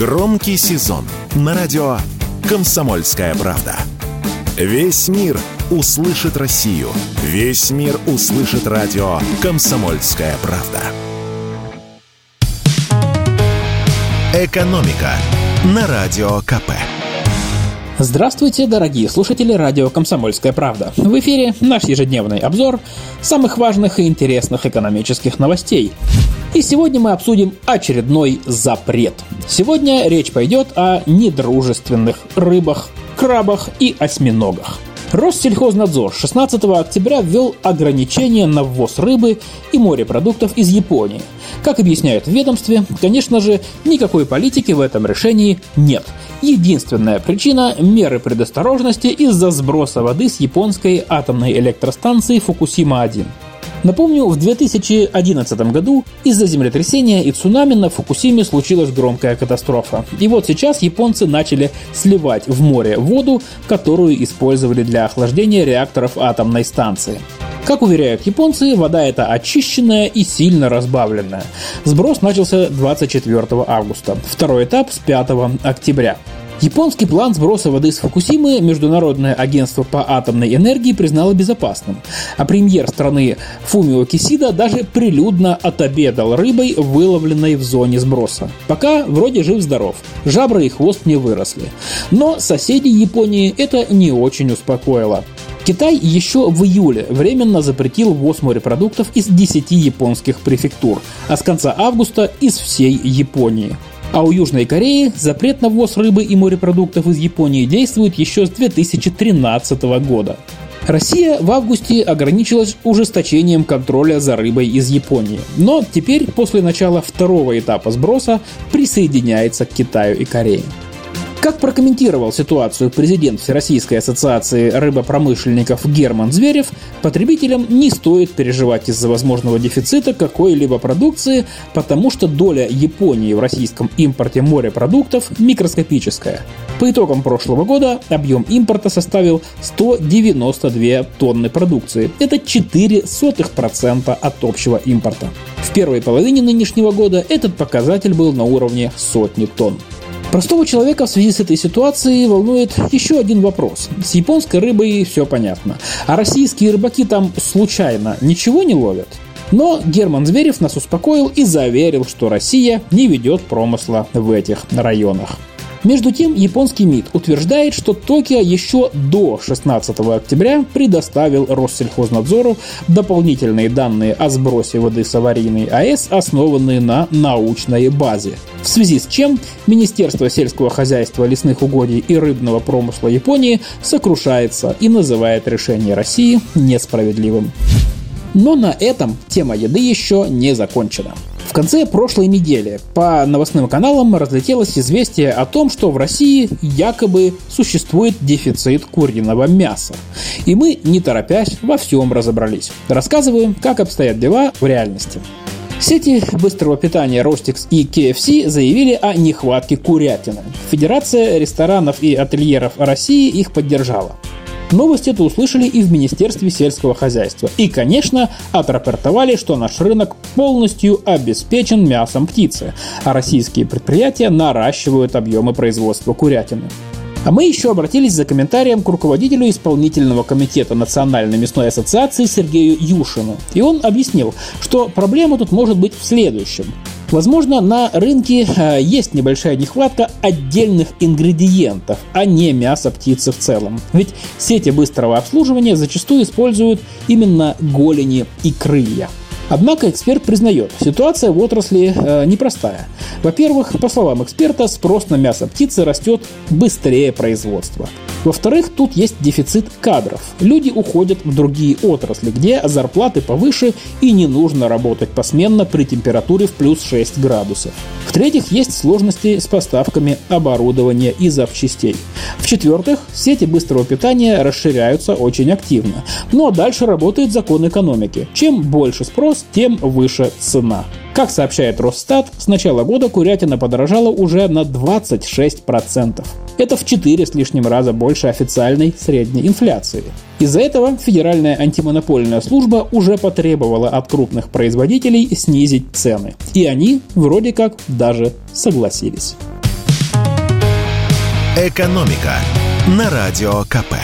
Громкий сезон на радио «Комсомольская правда». Весь мир услышит Россию. Весь мир услышит радио «Комсомольская правда». «Экономика» на Радио КП. Здравствуйте, дорогие слушатели радио «Комсомольская правда». В эфире наш ежедневный обзор самых важных и интересных экономических новостей. И сегодня мы обсудим очередной запрет. Сегодня речь пойдет о недружественных рыбах, крабах и осьминогах – Россельхознадзор 16 октября ввел ограничения на ввоз рыбы и морепродуктов из Японии. Как объясняют в ведомстве, конечно же, никакой политики в этом решении нет. Единственная причина – меры предосторожности из-за сброса воды с японской атомной электростанции Фукусима-1. Напомню, в 2011 году из-за землетрясения и цунами на Фукусиме случилась громкая катастрофа. И вот сейчас японцы начали сливать в море воду, которую использовали для охлаждения реакторов атомной станции. Как уверяют японцы, вода эта очищенная и сильно разбавленная. Сброс начался 24 августа. Второй этап с 5 октября. Японский план сброса воды с Фукусимы Международное агентство по атомной энергии признало безопасным, а премьер страны Фумио Кисида даже прилюдно отобедал рыбой, выловленной в зоне сброса. Пока вроде жив-здоров, жабры и хвост не выросли. Но соседей Японии это не очень успокоило. Китай еще в июле временно запретил ввоз морепродуктов из 10 японских префектур, а с конца августа из всей Японии. А у Южной Кореи запрет на ввоз рыбы и морепродуктов из Японии действует еще с 2013 года. Россия в августе ограничилась ужесточением контроля за рыбой из Японии, но теперь после начала второго этапа сброса присоединяется к Китаю и Корее. Как прокомментировал ситуацию президент Всероссийской ассоциации рыбопромышленников Герман Зверев, потребителям не стоит переживать из-за возможного дефицита какой-либо продукции, потому что доля Японии в российском импорте морепродуктов микроскопическая. По итогам прошлого года объем импорта составил 192 тонны продукции. Это 0,04% от общего импорта. В первой половине нынешнего года этот показатель был на уровне сотни тонн. Простого человека в связи с этой ситуацией волнует еще один вопрос. С японской рыбой все понятно. А российские рыбаки там случайно ничего не ловят? Но Герман Зверев нас успокоил и заверил, что Россия не ведет промысла в этих районах. Между тем, японский МИД утверждает, что Токио еще до 16 октября предоставил Россельхознадзору дополнительные данные о сбросе воды с аварийной АЭС, основанные на научной базе. В связи с чем Министерство сельского хозяйства, лесных угодий и рыбного промысла Японии сокрушается и называет решение России несправедливым. Но на этом тема еды еще не закончена. В конце прошлой недели по новостным каналам разлетелось известие о том, что в России якобы существует дефицит куриного мяса. И мы, не торопясь, во всем разобрались. Рассказываю, как обстоят дела в реальности. Сети быстрого питания Ростикс и KFC заявили о нехватке курятины. Федерация ресторанов и ательеров России их поддержала. Новость эту услышали и в Министерстве сельского хозяйства. И, конечно, отрапортовали, что наш рынок полностью обеспечен мясом птицы, а российские предприятия наращивают объемы производства курятины. А мы еще обратились за комментарием к руководителю исполнительного комитета Национальной мясной ассоциации Сергею Юшину. И он объяснил, что проблема тут может быть в следующем. Возможно, на рынке э, есть небольшая нехватка отдельных ингредиентов, а не мяса птицы в целом. Ведь сети быстрого обслуживания зачастую используют именно голени и крылья. Однако эксперт признает, ситуация в отрасли э, непростая. Во-первых, по словам эксперта, спрос на мясо птицы растет быстрее производства. Во-вторых, тут есть дефицит кадров. Люди уходят в другие отрасли, где зарплаты повыше и не нужно работать посменно при температуре в плюс 6 градусов. В-третьих, есть сложности с поставками оборудования и запчастей. В-четвертых, сети быстрого питания расширяются очень активно. Но дальше работает закон экономики. Чем больше спрос, тем выше цена. Как сообщает Росстат, с начала года курятина подорожала уже на 26%. Это в 4 с лишним раза больше официальной средней инфляции. Из-за этого Федеральная антимонопольная служба уже потребовала от крупных производителей снизить цены. И они вроде как даже согласились. «Экономика» на Радио КП.